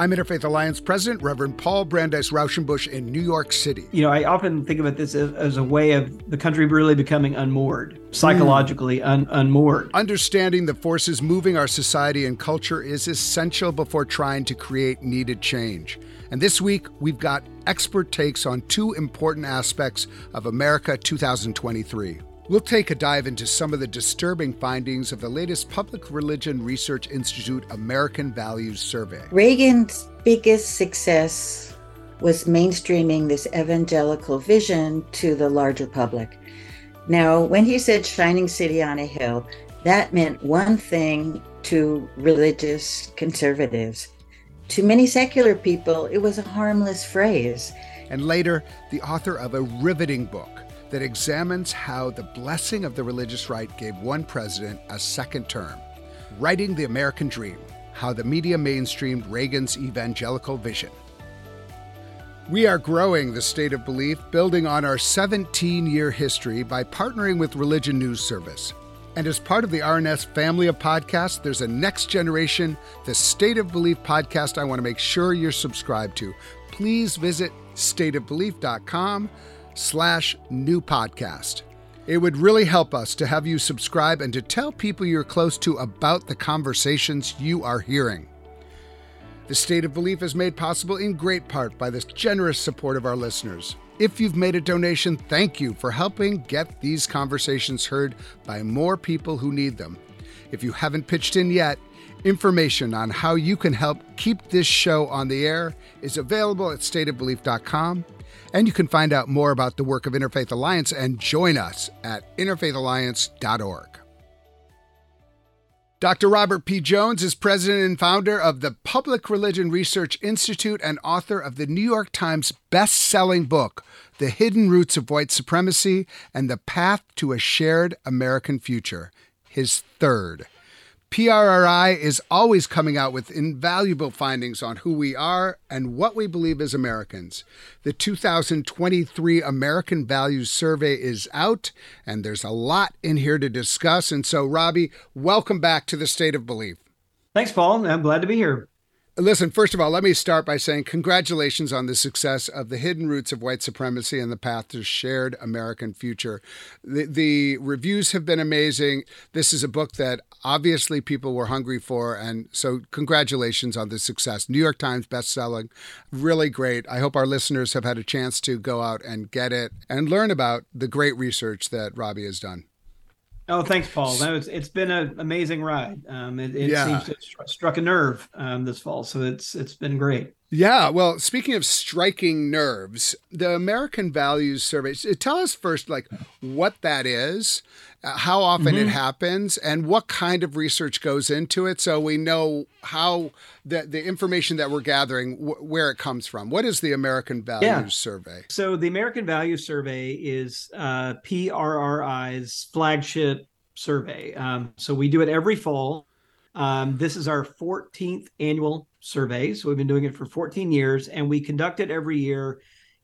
I'm Interfaith Alliance President, Reverend Paul Brandeis Raushenbush in New York City. You know, I often think about this as, as a way of the country really becoming unmoored, psychologically mm. un- unmoored. Understanding the forces moving our society and culture is essential before trying to create needed change. And this week, we've got expert takes on two important aspects of America 2023. We'll take a dive into some of the disturbing findings of the latest Public Religion Research Institute American Values Survey. Reagan's biggest success was mainstreaming this evangelical vision to the larger public. Now, when he said shining city on a hill, that meant one thing to religious conservatives. To many secular people, it was a harmless phrase. And later, the author of a riveting book that examines how the blessing of the religious right gave one president a second term. Writing the American Dream How the Media Mainstreamed Reagan's Evangelical Vision. We are growing the state of belief, building on our 17 year history by partnering with Religion News Service. And as part of the RNS family of podcasts, there's a next generation, the State of Belief podcast I want to make sure you're subscribed to. Please visit stateofbelief.com slash new podcast. It would really help us to have you subscribe and to tell people you're close to about the conversations you are hearing. The State of Belief is made possible in great part by the generous support of our listeners. If you've made a donation, thank you for helping get these conversations heard by more people who need them. If you haven't pitched in yet, information on how you can help keep this show on the air is available at stateofbelief.com and you can find out more about the work of Interfaith Alliance and join us at interfaithalliance.org. Dr. Robert P. Jones is president and founder of the Public Religion Research Institute and author of the New York Times best-selling book, The Hidden Roots of White Supremacy and the Path to a Shared American Future, his third. PRRI is always coming out with invaluable findings on who we are and what we believe as Americans. The 2023 American Values Survey is out, and there's a lot in here to discuss. And so, Robbie, welcome back to the State of Belief. Thanks, Paul. I'm glad to be here. Listen, first of all, let me start by saying congratulations on the success of The Hidden Roots of White Supremacy and the Path to Shared American Future. The, the, reviews have been amazing. This is a book that obviously people were hungry for. And so, congratulations on the success. New York Times bestselling. Really great. I hope our listeners have had a chance to go out and get it and learn about the great research that Robbie has done. Oh, thanks, Paul. That was, it's been an amazing ride. Um, it, it yeah. seems to have struck a nerve um, this fall, so it's it's been great. Yeah. Well, speaking of striking nerves, the American Values Survey. Tell us first, like, what that is, how often mm-hmm. it happens, and what kind of research goes into it, so we know how the the information that we're gathering wh- where it comes from. What is the American Values yeah. Survey? So the American Values Survey is uh, PRRI's flagship survey. Um, so we do it every fall. Um, this is our 14th annual survey. So we've been doing it for 14 years, and we conduct it every year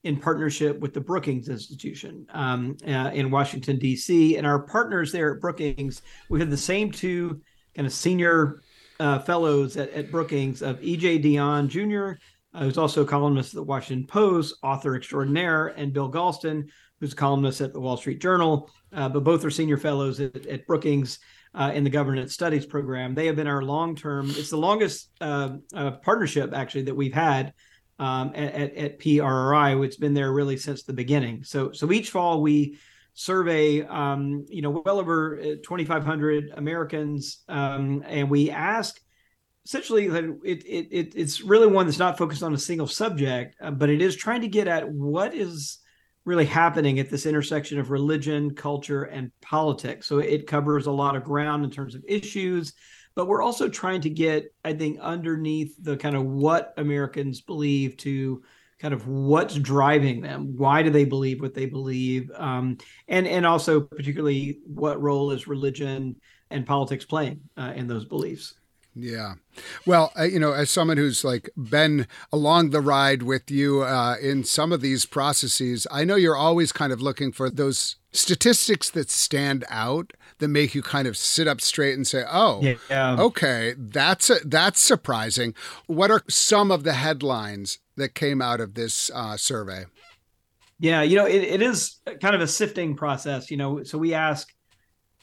in partnership with the Brookings Institution um, uh, in Washington, D.C. And our partners there at Brookings, we have the same two kind of senior uh, fellows at, at, Brookings of E.J. Dionne Jr., uh, who's also a columnist at the Washington Post, author extraordinaire, and Bill Galston, who's a columnist at the Wall Street Journal. Uh, but both are senior fellows at, at Brookings uh, in the governance studies program. They have been our long term, it's the longest uh, uh, partnership actually that we've had um, at, at, at, PRRI. It's been there really since the beginning. So, so each fall we survey, um, you know, well over uh, 2,500 Americans, um, and we ask essentially it, it, it, it's really one that's not focused on a single subject, uh, but it is trying to get at what is really happening at this intersection of religion, culture, and politics. So it covers a lot of ground in terms of issues, but we're also trying to get, I think, underneath the kind of what Americans believe to kind of what's driving them. Why do they believe what they believe? Um, and and also particularly what role is religion and politics playing uh, in those beliefs. Yeah. Well, uh, you know, as someone who's like been along the ride with you uh, in some of these processes, I know you're always kind of looking for those statistics that stand out that make you kind of sit up straight and say, "Oh, yeah. okay, that's a, that's surprising." What are some of the headlines that came out of this uh, survey? Yeah, you know, it, it is kind of a sifting process. You know, so we ask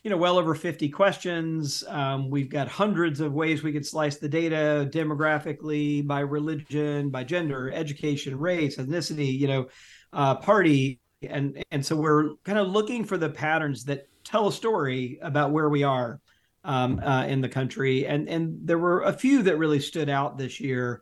you know, well over 50 questions. Um, we've got hundreds of ways we could slice the data demographically, by religion, by gender, education, race, ethnicity, you know, uh, party. And, and so we're kind of looking for the patterns that tell a story about where we are um, uh, in the country. And, and there were a few that really stood out this year.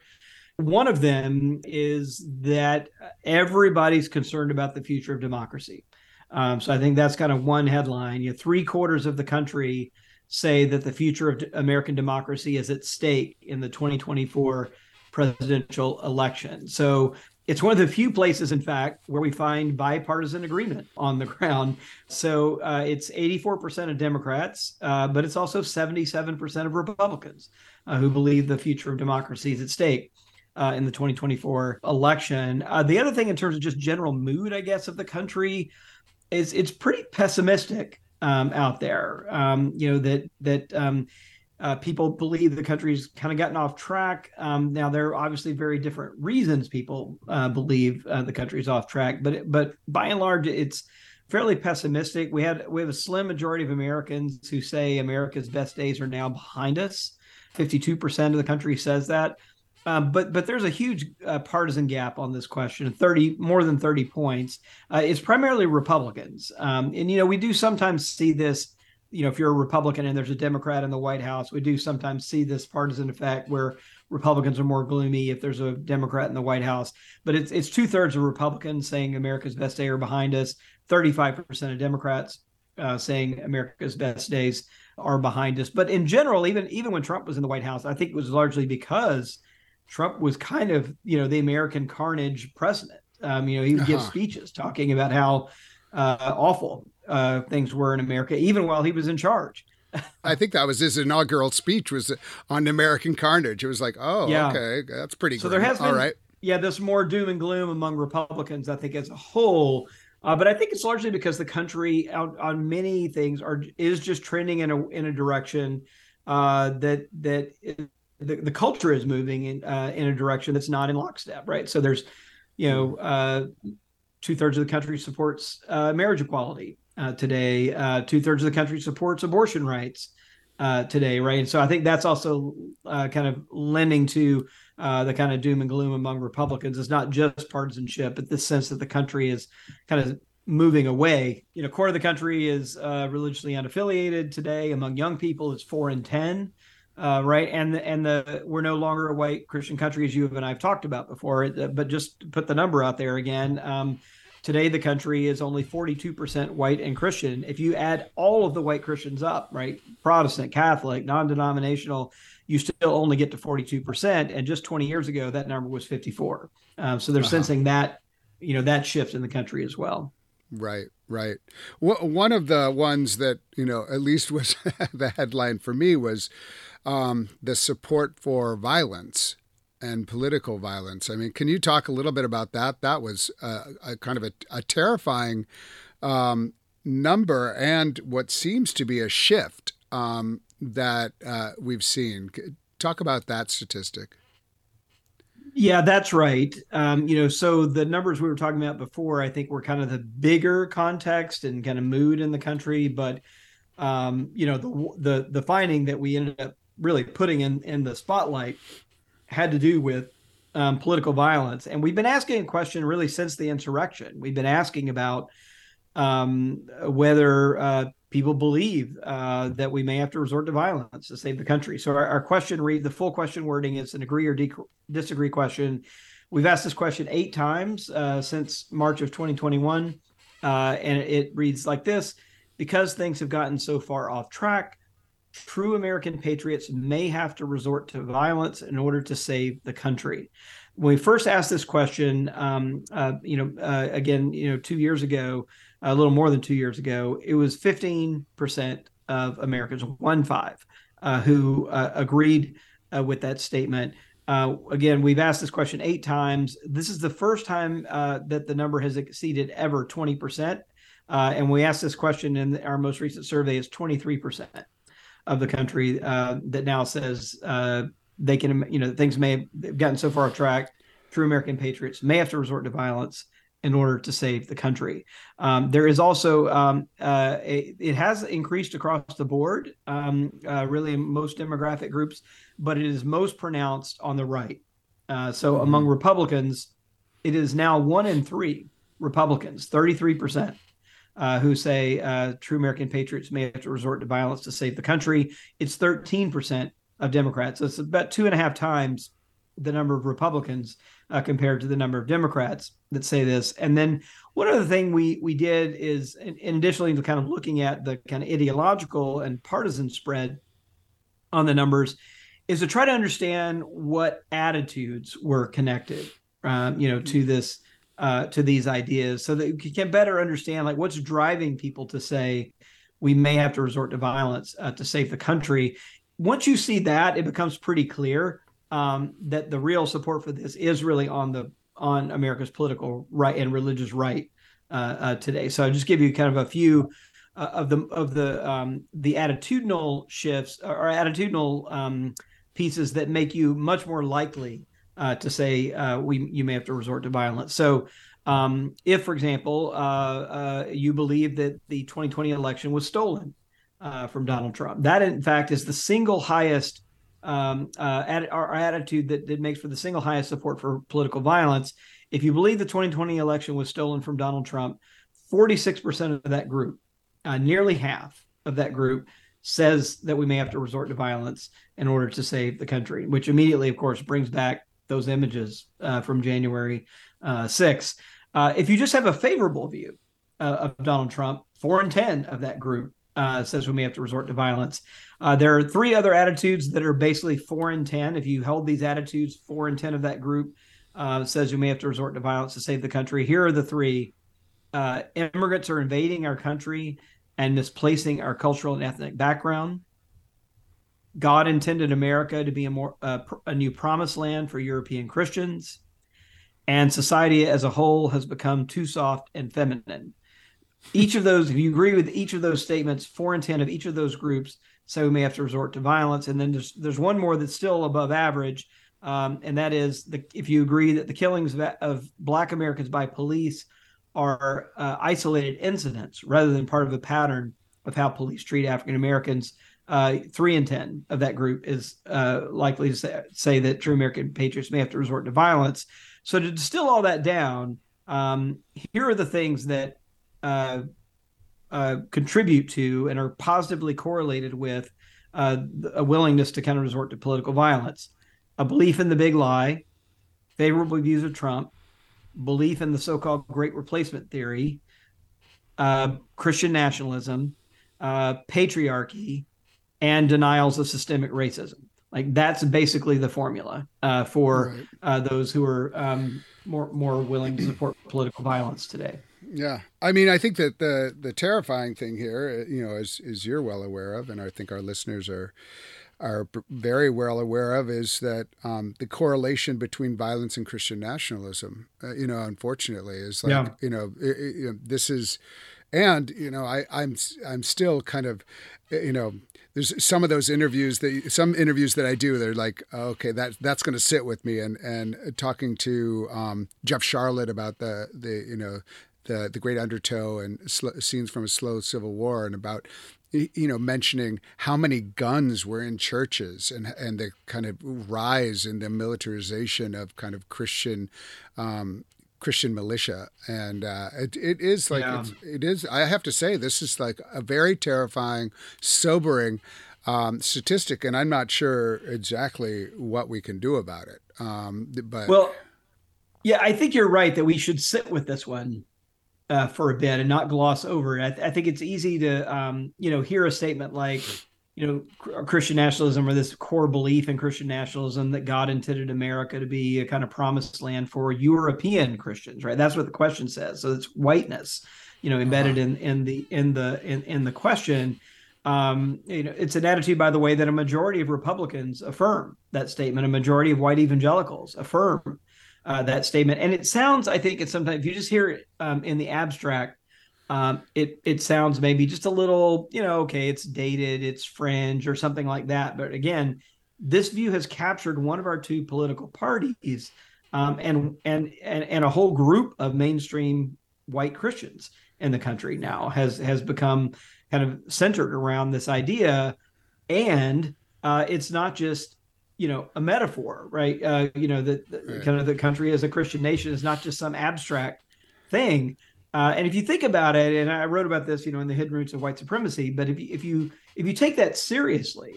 One of them is that everybody's concerned about the future of democracy. Um, so I think that's kind of one headline. You know, three quarters of the country say that the future of American democracy is at stake in the 2024 presidential election. So it's one of the few places, in fact, where we find bipartisan agreement on the ground. So uh, it's 84% of Democrats, uh, but it's also 77% of Republicans uh, who believe the future of democracy is at stake. Uh, in the 2024 election. Uh, the other thing, in terms of just general mood, I guess, of the country, is it's pretty pessimistic um, out there. Um, you know that that um, uh, people believe the country's kind of gotten off track. Um, now there are obviously very different reasons people uh, believe uh, the country's off track, but but by and large, it's fairly pessimistic. We had we have a slim majority of Americans who say America's best days are now behind us. Fifty-two percent of the country says that. Um, but but there's a huge uh, partisan gap on this question 30 more than 30 points uh, it's primarily republicans um, and you know we do sometimes see this you know if you're a republican and there's a democrat in the white house we do sometimes see this partisan effect where republicans are more gloomy if there's a democrat in the white house but it's it's two-thirds of republicans saying america's best day are behind us 35% of democrats uh, saying america's best days are behind us but in general even even when trump was in the white house i think it was largely because Trump was kind of, you know, the American carnage president. Um, you know, he would give uh-huh. speeches talking about how uh, awful uh, things were in America, even while he was in charge. I think that was his inaugural speech was on American carnage. It was like, oh, yeah. okay, that's pretty. So grim. there has been, all right. Yeah, this more doom and gloom among Republicans, I think, as a whole. Uh, but I think it's largely because the country, out on many things, are is just trending in a in a direction uh, that that the, the culture is moving in uh, in a direction that's not in lockstep, right? So there's, you know, uh, two thirds of the country supports uh, marriage equality uh, today. Uh, two thirds of the country supports abortion rights uh, today, right? And so I think that's also kind of lending to the kind of doom and gloom among Republicans. It's not just partisanship, but the sense that the country is kind of moving away. You know, quarter of the country is religiously unaffiliated today. Among young people, it's four in ten uh, right? And and the we're no longer a white Christian country, as you and I've talked about before. But just put the number out there again. Um, today, the country is only 42% white and Christian. If you add all of the white Christians up, right, Protestant, Catholic, non-denominational, you still only get to 42%. And just 20 years ago, that number was 54. Um, so they're sensing that, you know, that shift in the country as well. Right, right. One of the ones that you know at least was the headline for me was um, the support for violence and political violence. I mean, can you talk a little bit about that? That was a, a kind of a, a terrifying um, number and what seems to be a shift um, that uh, we've seen. Talk about that statistic. Yeah, that's right. Um, you know, so the numbers we were talking about before, I think were kind of the bigger context and kind of mood in the country, but um, you know, the the the finding that we ended up really putting in in the spotlight had to do with um, political violence. And we've been asking a question really since the insurrection. We've been asking about um, whether uh, people believe uh, that we may have to resort to violence to save the country. So our, our question read the full question wording is an agree or disagree question. We've asked this question eight times uh, since March of 2021, uh, and it reads like this: Because things have gotten so far off track, true American patriots may have to resort to violence in order to save the country. When we first asked this question, um, uh, you know, uh, again, you know, two years ago, a little more than two years ago, it was 15% of Americans, one five, uh, who uh, agreed uh, with that statement. Uh, again, we've asked this question eight times. This is the first time that the number has exceeded ever 20%. and we asked this question in our most recent survey is 23% of the country that now says they can, you know, things may have gotten so far off track. True American patriots may have to resort to violence in order to save the country. Um, there is also um, uh, a, it has increased across the board, um, uh, really in most demographic groups, but it is most pronounced on the right. Uh, so mm-hmm. among Republicans, it is now one in three Republicans, thirty three percent. Uh, who say uh, true American patriots may have to resort to violence to save the country? It's 13% of Democrats. So it's about two and a half times the number of Republicans uh, compared to the number of Democrats that say this. And then one other thing we we did is, in, in additionally to kind of looking at the kind of ideological and partisan spread on the numbers, is to try to understand what attitudes were connected, um, you know, to this uh, to these ideas, so that you can better understand like what's driving people to say we may have to resort to violence uh, to save the country. Once you see that, it becomes pretty clear um, that the real support for this is really on the on America's political right and religious right uh, uh, today. So I'll just give you kind of a few uh, of the of the um, the attitudinal shifts or attitudinal um, pieces that make you much more likely uh, to say uh, we you may have to resort to violence. So. Um, if, for example, uh, you believe that the 2020 election was stolen from Donald Trump, that in fact is the single highest um, uh, our attitude that, that makes for the single highest support for political violence. If you believe the 2020 election was stolen from Donald Trump, 46% of that group, uh, nearly half of that group, says that we may have to resort to violence in order to save the country, which immediately, of course, brings back those images uh, from January uh, 6th. Uh, if you just have a favorable view uh, of Donald Trump, four and 10 of that group uh, says we may have to resort to violence. Uh, there are three other attitudes that are basically four and 10. If you held these attitudes, four and 10 of that group says you may have to resort to violence to save the country. Here are the three immigrants are invading our country and misplacing our cultural and ethnic background. God intended America to be a more uh, a new promised land for European Christians, and society as a whole has become too soft and feminine. Each of those, if you agree with each of those statements, four and ten of each of those groups so we may have to resort to violence. And then there's there's one more that's still above average, um, and that is the if you agree that the killings of, of Black Americans by police are uh, isolated incidents rather than part of a pattern of how police treat African Americans. Uh, three in ten of that group is uh, likely to say, say, that true American patriots may have to resort to violence. So to distill all that down, um, here are the things that uh, uh, contribute to and are positively correlated with uh, a willingness to kind of resort to political violence. A belief in the big lie, favorable views of Trump, belief in the so called great replacement theory, uh, Christian nationalism, patriarchy, and denials of systemic racism. Like that's basically the formula uh, for right. Uh, those who are um, more more willing to support political violence today. Yeah, I mean, I think that the the terrifying thing here, uh, you know, as as you're well aware of, and I think our listeners are are very well aware of, is that um, the correlation between violence and Christian nationalism. Uh, you know, unfortunately, is like yeah. you know, it, it, you know, this is, and you know, I I'm I'm still kind of, you know, there's some of those interviews that some interviews that I do they're like okay that that's going to sit with me. And and talking to um, Jeff Sharlet about the the you know the the Great Undertow and sl- scenes from a slow civil war and about you know mentioning how many guns were in churches and and the kind of rise in the militarization of kind of Christian um, Christian militia, and uh, it, it is like yeah. it is. I have to say, this is like a very terrifying, sobering um, statistic, and I'm not sure exactly what we can do about it. Um, but well, yeah, I think you're right that we should sit with this one uh, for a bit and not gloss over it. I, th- I think it's easy to, um, you know, hear a statement like, you know, Christian nationalism or this core belief in Christian nationalism that God intended America to be a kind of promised land for European Christians, right? That's what the question says. So it's whiteness, you know, embedded uh-huh. in in the in the in, in the question. Um, you know, it's an attitude, by the way, that a majority of Republicans affirm that statement. A majority of white evangelicals affirm uh, that statement, and it sounds, I think, it's sometimes if you just hear it um, in the abstract, um, it it sounds maybe just a little, you know, okay, it's dated, it's fringe, or something like that. But again, this view has captured one of our two political parties, um, and and and and a whole group of mainstream white Christians in the country now has has become kind of centered around this idea, and uh, it's not just you know a metaphor, right? Uh, you know that right. kind of the country as a Christian nation is not just some abstract thing. Uh, and if you think about it, and I wrote about this, you know, in the hidden roots of white supremacy. But if you if you if you take that seriously,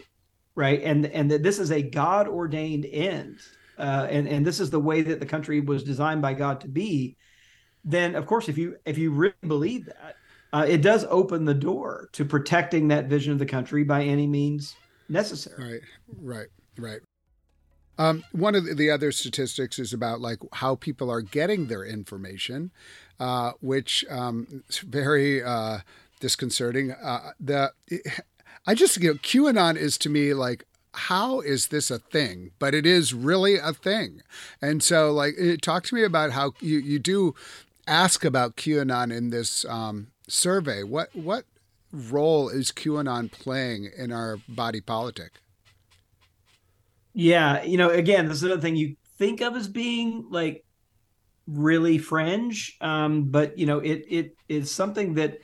right, and and that this is a God ordained end, uh, and and this is the way that the country was designed by God to be, then of course, if you if you really believe that, uh, it does open the door to protecting that vision of the country by any means necessary. Right, right, right. Um, one of the other statistics is about like how people are getting their information, uh, which um, is very uh, disconcerting. Uh, the I just you know QAnon is to me like how is this a thing? But it is really a thing. And so, like, talk to me about how you, you do ask about QAnon in this um, survey. What what role is QAnon playing in our body politic? Yeah, you know, again, this is another thing you think of as being like really fringe, um, but you know, it it is something that,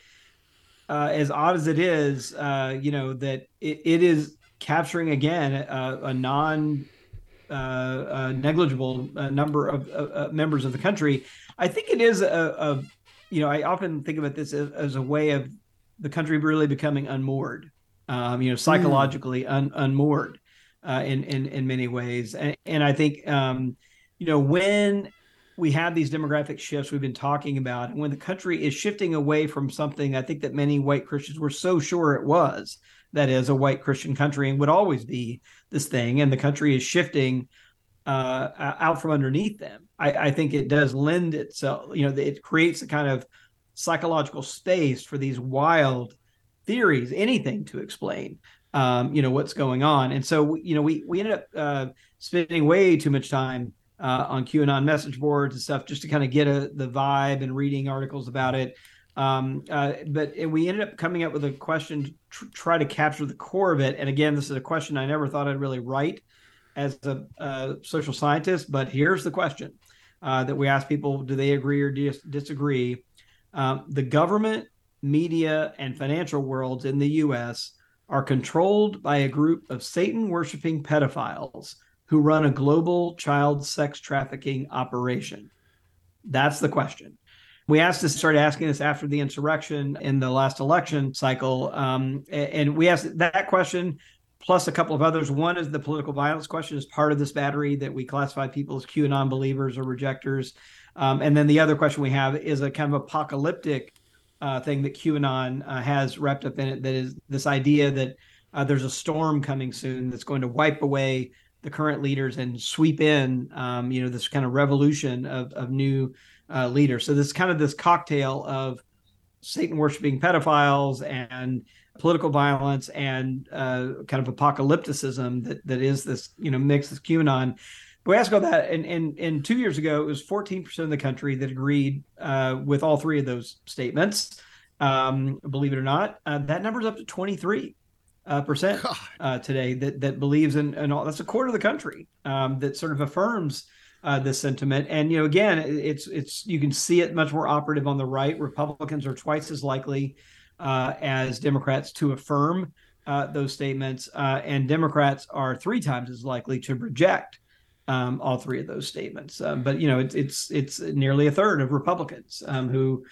uh, as odd as it is, uh, you know, that it, it is capturing again a, a non uh, negligible uh, number of uh, members of the country. I think it is a, a, you know, I often think it this as, as, a way of the country really becoming unmoored, um, you know, psychologically mm. un, unmoored uh, in, in in many ways, and, and I think um, you know when we have these demographic shifts we've been talking about, and when the country is shifting away from something, I think that many white Christians were so sure it was that is a white Christian country and would always be this thing, and the country is shifting uh, out from underneath them. I, I, think it does lend itself, you know, it creates a kind of psychological space for these wild theories, anything to explain, um, you know, what's going on. And so, you know, we we ended up uh, spending way too much time uh, on QAnon message boards and stuff just to kind of get a, the vibe and reading articles about it. Um, uh, but we ended up coming up with a question to tr- try to capture the core of it. And again, this is a question I never thought I'd really write as a, a social scientist. But here's the question uh, that we ask people: Do they agree or dis- disagree? Um, the government, media, and financial worlds in the U.S. are controlled by a group of Satan worshiping pedophiles who run a global child sex trafficking operation. That's the question. We asked to start asking this after the insurrection in the last election cycle. Um, and we asked that question plus a couple of others. One is the political violence question is part of this battery that we classify people as QAnon believers or rejectors. Um, and then the other question we have is a kind of apocalyptic uh, thing that QAnon uh, has wrapped up in it that is this idea that uh, there's a storm coming soon that's going to wipe away the current leaders and sweep in, um, you know, this kind of revolution of, of new uh, leader. So this kind of this cocktail of Satan worshiping pedophiles and political violence and uh, kind of apocalypticism that that is this you know mix this QAnon. But we asked about that, and, and and two years ago it was 14% of the country that agreed uh, with all three of those statements. Um, believe it or not, uh, that number's up to 23 uh, percent uh, today that that believes in, in all. That's a quarter of the country um, that sort of affirms uh, this sentiment. And you know, again, it's it's you can see it much more operative on the right. Republicans are twice as likely uh, as Democrats to affirm uh, those statements, uh, and Democrats are three times as likely to reject um, all three of those statements. Um, but you know, it's it's it's nearly a third of Republicans um, who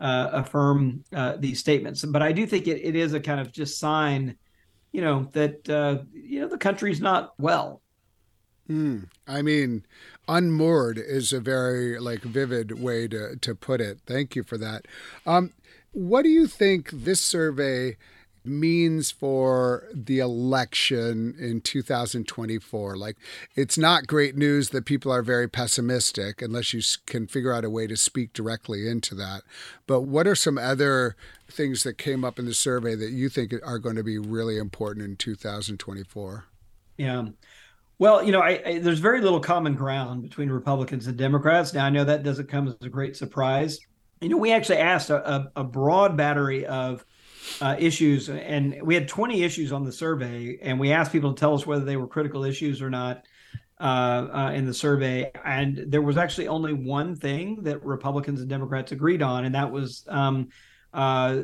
uh, affirm uh, these statements. But I do think it, it is a kind of just sign, you know, that you know the country's not well. Mm, I mean, unmoored is a very like vivid way to to put it. Thank you for that. Um, what do you think this survey means for the election in 2024. Like, it's not great news that people are very pessimistic unless you can figure out a way to speak directly into that. But what are some other things that came up in the survey that you think are going to be really important in 2024? Yeah. Well, you know, I, I, there's very little common ground between Republicans and Democrats. Now, I know that doesn't come as a great surprise. You know, we actually asked a, a, a broad battery of uh, issues, and we had 20 issues on the survey, and we asked people to tell us whether they were critical issues or not uh, uh, in the survey. And there was actually only one thing that Republicans and Democrats agreed on, and that was um, uh,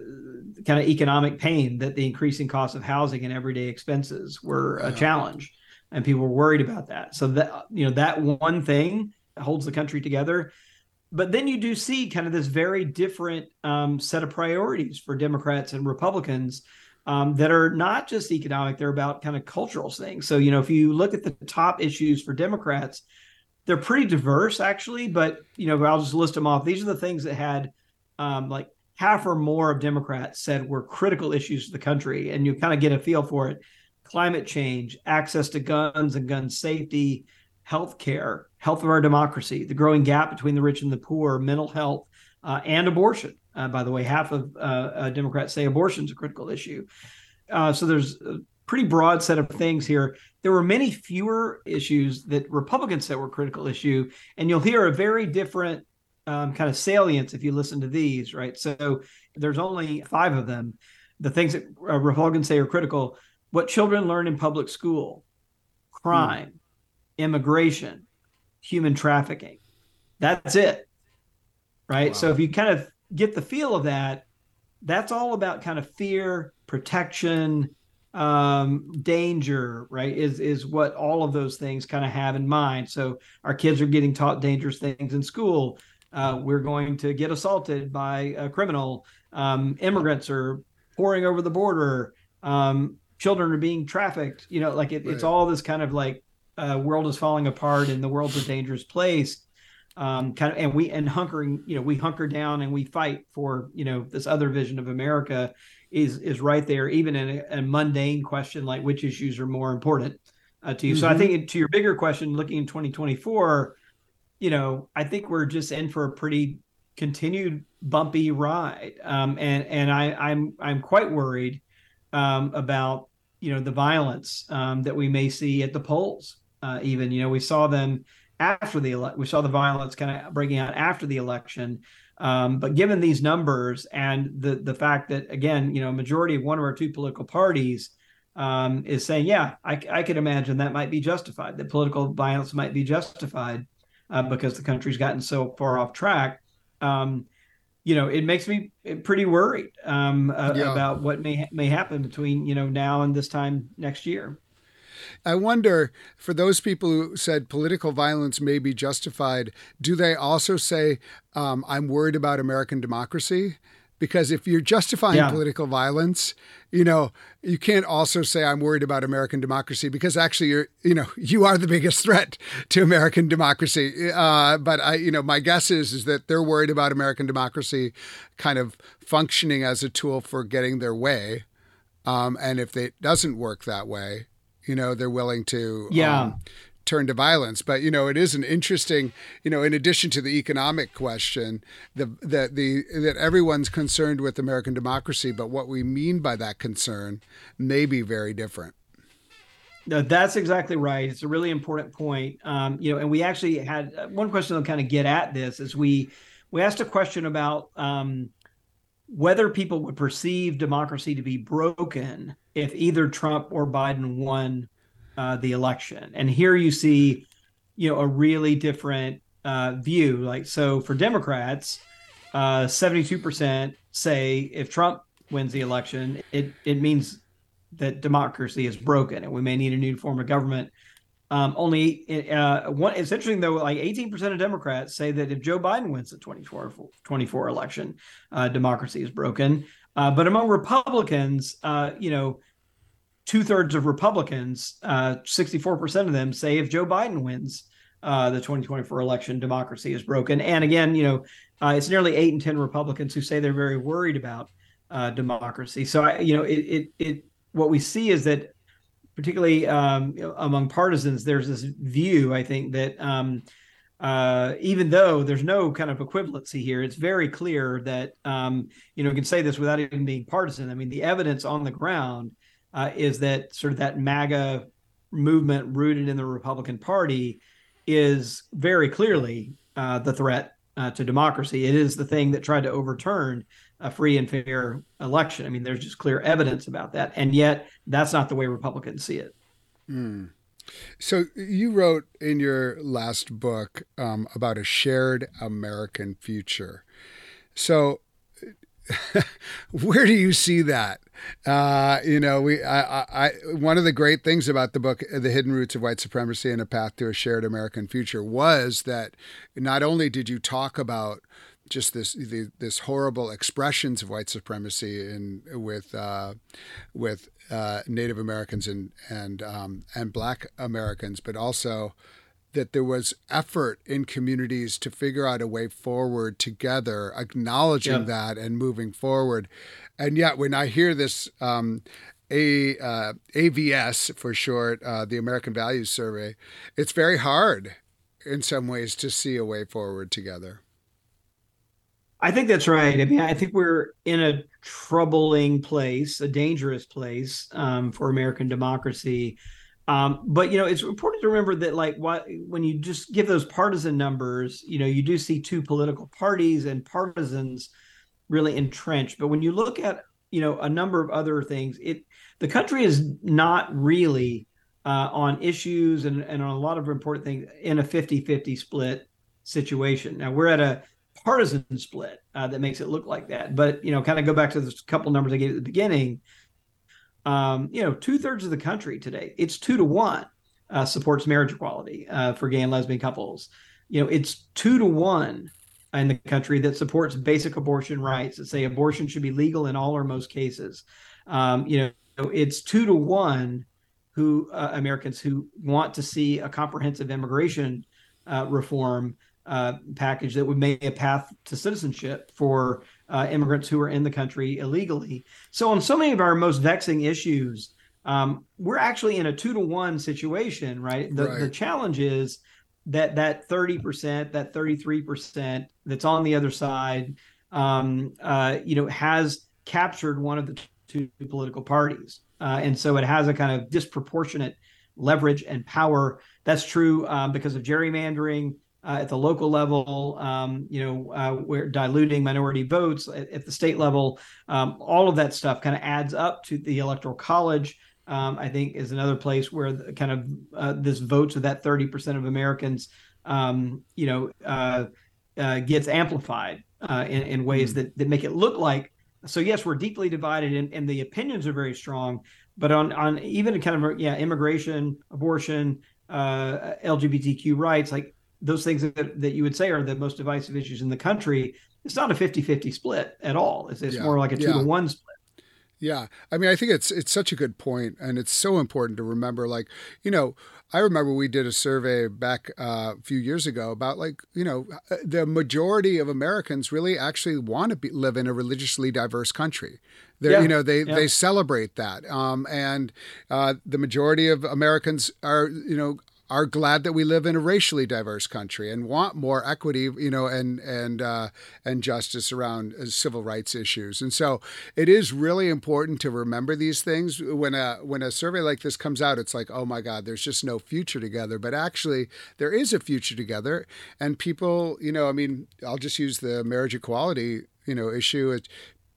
kind of economic pain that the increasing cost of housing and everyday expenses were a challenge and people were worried about that. So that you know that one thing holds the country together. But then you do see kind of this very different um, set of priorities for Democrats and Republicans um, that are not just economic; they're about kind of cultural things. So you know, if you look at the top issues for Democrats, they're pretty diverse actually. But you know, I'll just list them off. These are the things that had um, like half or more of Democrats said were critical issues to the country, and you kind of get a feel for it climate change, access to guns and gun safety, health care, health of our democracy, the growing gap between the rich and the poor, mental health, uh, and abortion. Uh, by the way, half of uh, uh Democrats say abortion is a critical issue. Uh, so there's a pretty broad set of things here. There were many fewer issues that Republicans said were critical issue, and you'll hear a very different um, kind of salience if you listen to these, right? So there's only five of them. The things that uh, Republicans say are critical what children learn in public school, crime, mm. immigration, human trafficking. That's it. Right. Wow. So if you kind of get the feel of that, that's all about kind of fear, protection, um, danger, right? Is is what all of those things kind of have in mind. So our kids are getting taught dangerous things in school. Uh, we're going to get assaulted by a criminal. Um, immigrants are pouring over the border. Um, children are being trafficked you know like it, right. it's all this kind of like uh, world is falling apart and the world's a dangerous place um, kind of and we and hunkering you know we hunker down and we fight for you know this other vision of america is is right there even in a, a mundane question like which issues are more important uh, to you mm-hmm. so i mm-hmm. think to your bigger question looking in 2024 you know i think we're just in for a pretty continued bumpy ride um, and and i i'm i'm quite worried um, about you know the violence um, that we may see at the polls. Uh, even you know we saw them after the ele- we saw the violence kind of breaking out after the election. Um, but given these numbers and the the fact that again you know majority of one or two political parties um, is saying yeah I, I could imagine that might be justified that political violence might be justified uh, because the country's gotten so far off track. Um, you know, it makes me pretty worried um, uh, yeah. about what may may happen between you know now and this time next year. I wonder for those people who said political violence may be justified, do they also say, um, I'm worried about American democracy? Because if you're justifying yeah. political violence, you know, you can't also say I'm worried about American democracy because actually you're, you know, you are the biggest threat to American democracy. Uh, but I, you know, my guess is is that they're worried about American democracy kind of functioning as a tool for getting their way, um, and if it doesn't work that way, you know, they're willing to yeah. Um, turn to violence. But you know, it is an interesting, you know, in addition to the economic question, the that the that everyone's concerned with American democracy, but what we mean by that concern may be very different. No, that's exactly right. It's a really important point. Um, you know, and we actually had uh, one question to kind of get at this is we we asked a question about um, whether people would perceive democracy to be broken if either Trump or Biden won uh, the election. And here you see, you know, a really different uh, view. Like, so for Democrats, uh, 72% say if Trump wins the election, it, it means that democracy is broken and we may need a new form of government. Um, only uh, one. It's interesting though. Like 18% of Democrats say that if Joe Biden wins the 24, 24 election, uh, democracy is broken. Uh, but among Republicans, uh, you know, two thirds of Republicans, uh, 64% of them say if Joe Biden wins uh, the 2024 election, democracy is broken. And again, you know, uh, it's nearly eight and 10 Republicans who say they're very worried about uh, democracy. So I, you know, it, it, it, what we see is that particularly um, among partisans, there's this view, I think, that um, uh, even though there's no kind of equivalency here, it's very clear that um, you know, you can say this without even being partisan. I mean, the evidence on the ground uh, is that sort of that MAGA movement rooted in the Republican Party is very clearly uh, the threat uh, to democracy. It is the thing that tried to overturn a free and fair election. I mean, there's just clear evidence about that, and yet that's not the way Republicans see it. Mm. So you wrote in your last book um, about a shared American future. So where do you see that? Uh, you know, we, I, I, one of the great things about the book, "The Hidden Roots of White Supremacy and a Path to a Shared American Future," was that not only did you talk about just this the, this horrible expressions of white supremacy in with uh, with uh, Native Americans and and um, and Black Americans, but also that there was effort in communities to figure out a way forward together, acknowledging that and moving forward. And yet, when I hear this, um, a uh, AVS for short, uh, the American Values Survey, it's very hard in some ways to see a way forward together. I think that's right. I mean, I think we're in a troubling place, a dangerous place um, for American democracy. Um, but you know, it's important to remember that like what, when you just give those partisan numbers, you know, you do see two political parties and partisans really entrenched. But when you look at you know a number of other things, it the country is not really uh, on issues and, and on a lot of important things in a 50-50 split situation. Now we're at a partisan split uh, that makes it look like that. But you know, kind of go back to the couple numbers I gave at the beginning um, you know, two thirds of the country today, it's two to one uh, supports marriage equality uh, for gay and lesbian couples. You know, it's two to one in the country that supports basic abortion rights that say abortion should be legal in all or most cases. Um, you know, it's two to one who uh, Americans who want to see a comprehensive immigration uh, reform uh, package that would make a path to citizenship for uh, immigrants who are in the country illegally. So, on so many of our most vexing issues, um, we're actually in a two to one situation, right? The, right. the challenge is that that 30%, that 33% that's on the other side, um, uh, you know, has captured one of the two political parties. Uh, and so it has a kind of disproportionate leverage and power. That's true um, because of gerrymandering uh, at the local level, um, you know, uh, we're diluting minority votes at, at the state level. Um, all of that stuff kind of adds up to the electoral college. Um, I think is another place where the, kind of uh, this votes of that 30% of Americans, um, you know, uh, uh, gets amplified uh, in, in, ways mm-hmm. that, that make it look like. So yes, we're deeply divided, and, and the opinions are very strong. But on on even kind of yeah, immigration, abortion, LGBTQ rights, like those things that, that you would say are the most divisive issues in the country, it's not a 50-50 split at all. It's, it's yeah. more like a two yeah. to one split. Yeah. I mean, I think it's it's such a good point and it's so important to remember like, you know, I remember we did a survey back uh, a few years ago about like, you know, uh, the majority of Americans really actually want to be, live in a religiously diverse country. They, yeah. you know, they, yeah. they celebrate that. Um, and uh, the majority of Americans are, you know, are glad that we live in a racially diverse country and want more equity, you know, and and uh, and justice around uh, civil rights issues. And so it is really important to remember these things when a when a survey like this comes out. It's like, oh my God, there's just no future together. But actually, there is a future together, and people, you know, I mean, I'll just use the marriage equality, you know, issue.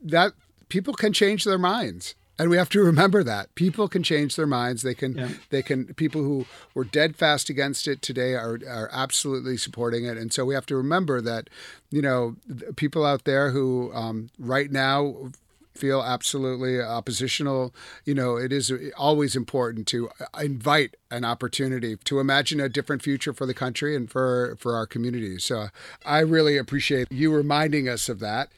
That people can change their minds and we have to remember that. People can change their minds. They can yeah. they can people who were dead fast against it today are are absolutely supporting it. And so we have to remember that you know people out there who um, right now feel absolutely oppositional you know it is always important to invite an opportunity to imagine a different future for the country and for for our community so i really appreciate you reminding us of that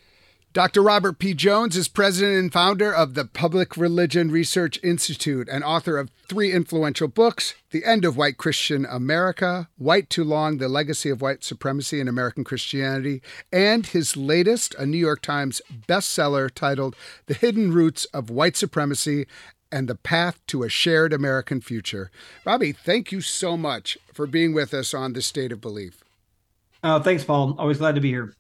Dr. Robert P. Jones is president and founder of the Public Religion Research Institute and author of three influential books The End of White Christian America, White Too Long The Legacy of White Supremacy in American Christianity, and his latest, a New York Times bestseller titled The Hidden Roots of White Supremacy and the Path to a Shared American Future. Robbie, thank you so much for being with us on The State of Belief. Oh, thanks, Paul. Always glad to be here.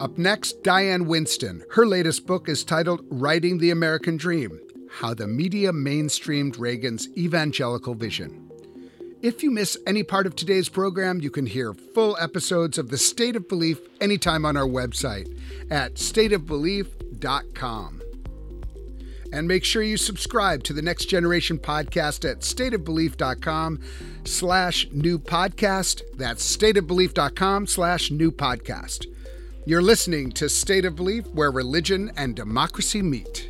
Up next, Diane Winston. Her latest book is titled Writing the American Dream How the Media Mainstreamed Reagan's Evangelical Vision. If you miss any part of today's program, you can hear full episodes of The State of Belief anytime on our website at stateofbelief.com. And make sure you subscribe to the Next Generation podcast at stateofbelief.com slash new podcast. That's stateofbelief.com slash new podcast. You're listening to State of Belief, where religion and democracy meet.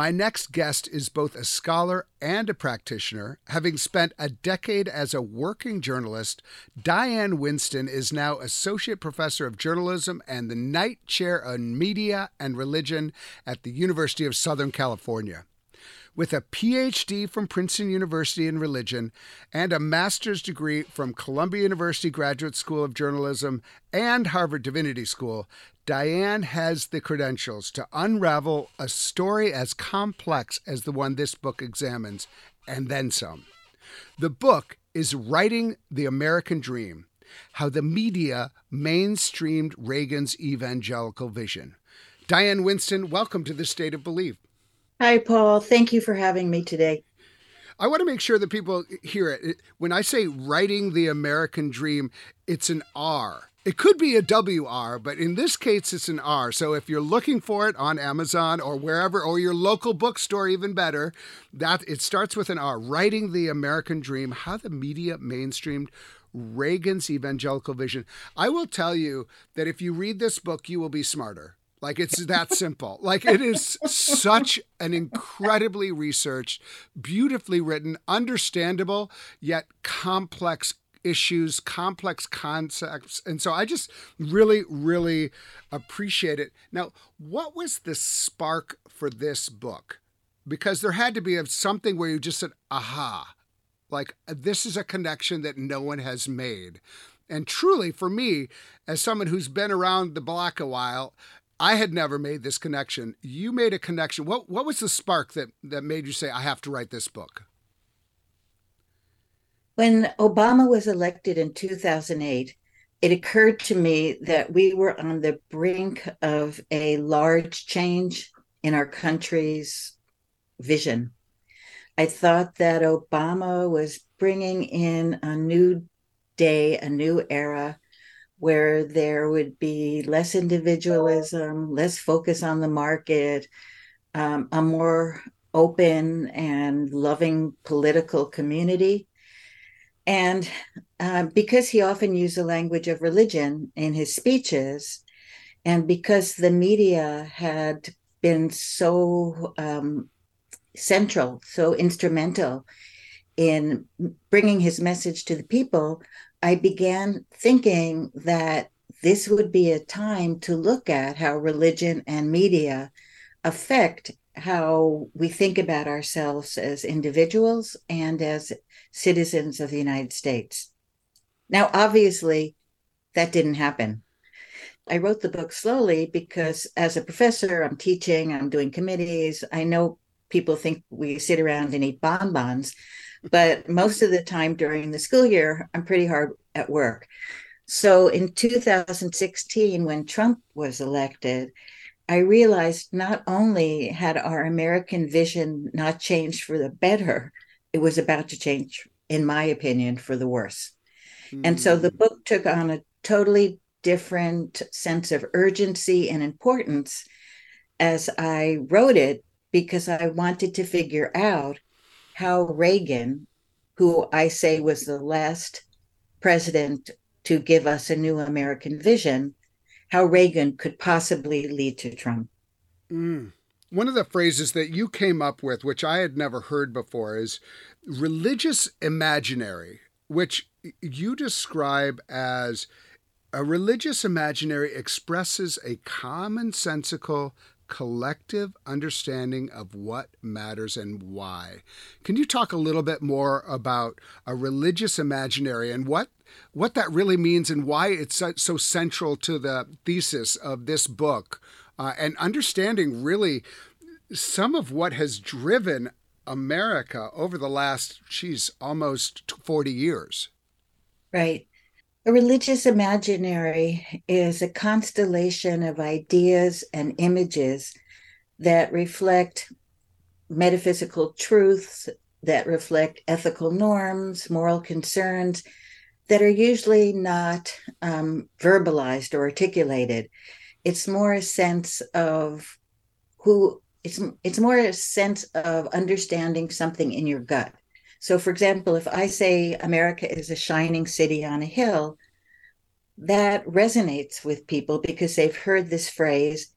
My next guest is both a scholar and a practitioner. Having spent a decade as a working journalist, Diane Winston is now Associate Professor of Journalism and the Knight Chair on Media and Religion at the University of Southern California. With a PhD from Princeton University in Religion and a master's degree from Columbia University Graduate School of Journalism and Harvard Divinity School, Diane has the credentials to unravel a story as complex as the one this book examines, and then some. The book is Writing the American Dream How the Media Mainstreamed Reagan's Evangelical Vision. Diane Winston, welcome to the State of Belief. Hi, Paul. Thank you for having me today. I want to make sure that people hear it. When I say writing the American dream, it's an R. It could be a WR, but in this case, it's an R. So if you're looking for it on Amazon or wherever, or your local bookstore, even better, that it starts with an R. Writing the American Dream: How the Media Mainstreamed Reagan's Evangelical Vision. I will tell you that if you read this book, you will be smarter. Like it's that simple. Like it is such an incredibly researched, beautifully written, understandable yet complex issues, complex concepts. And so I just really, really appreciate it. Now, what was the spark for this book? Because there had to be something where you just said, aha, like uh, this is a connection that no one has made. And truly, for me, as someone who's been around the block a while, I had never made this connection. You made a connection. What what was the spark that that made you say I have to write this book? When Obama was elected in 2008, it occurred to me that we were on the brink of a large change in our country's vision. I thought that Obama was bringing in a new day, a new era where there would be less individualism, less focus on the market, um, a more open and loving political community. And uh, because he often used the language of religion in his speeches, and because the media had been so um, central, so instrumental in bringing his message to the people, I began thinking that this would be a time to look at how religion and media affect how we think about ourselves as individuals and as citizens of the United States. Now, obviously, that didn't happen. I wrote the book slowly because as a professor, I'm teaching, I'm doing committees. I know people think we sit around and eat bonbons, but most of the time during the school year, I'm pretty hard at work. So in 2016, when Trump was elected, I realized not only had our American vision not changed for the better, it was about to change, in my opinion, for the worse. Mm-hmm. And so the hmm. book took on a totally different sense of urgency and importance as I wrote it because I wanted to figure out how Reagan, who I say was the last president to give us a new American vision, how Reagan could possibly lead to Trump. Mm. one of the phrases that you came up with, which I had never heard before, is religious imaginary, which you describe as a religious imaginary expresses a commonsensical collective understanding of what matters and why. Can you talk a little bit more about a religious imaginary and what what that really means and why it's so, central to the thesis of this book uh, and understanding really some of what has driven America over the last, geez, almost 40 years. Right. A religious imaginary is a constellation of ideas and images that reflect metaphysical truths, that reflect ethical norms, moral concerns that are usually not um, verbalized or articulated. It's more a sense of who it's it's more a sense of understanding something in your gut. So, for example, if I say America is a shining city on a hill, that resonates with people because they've heard this phrase,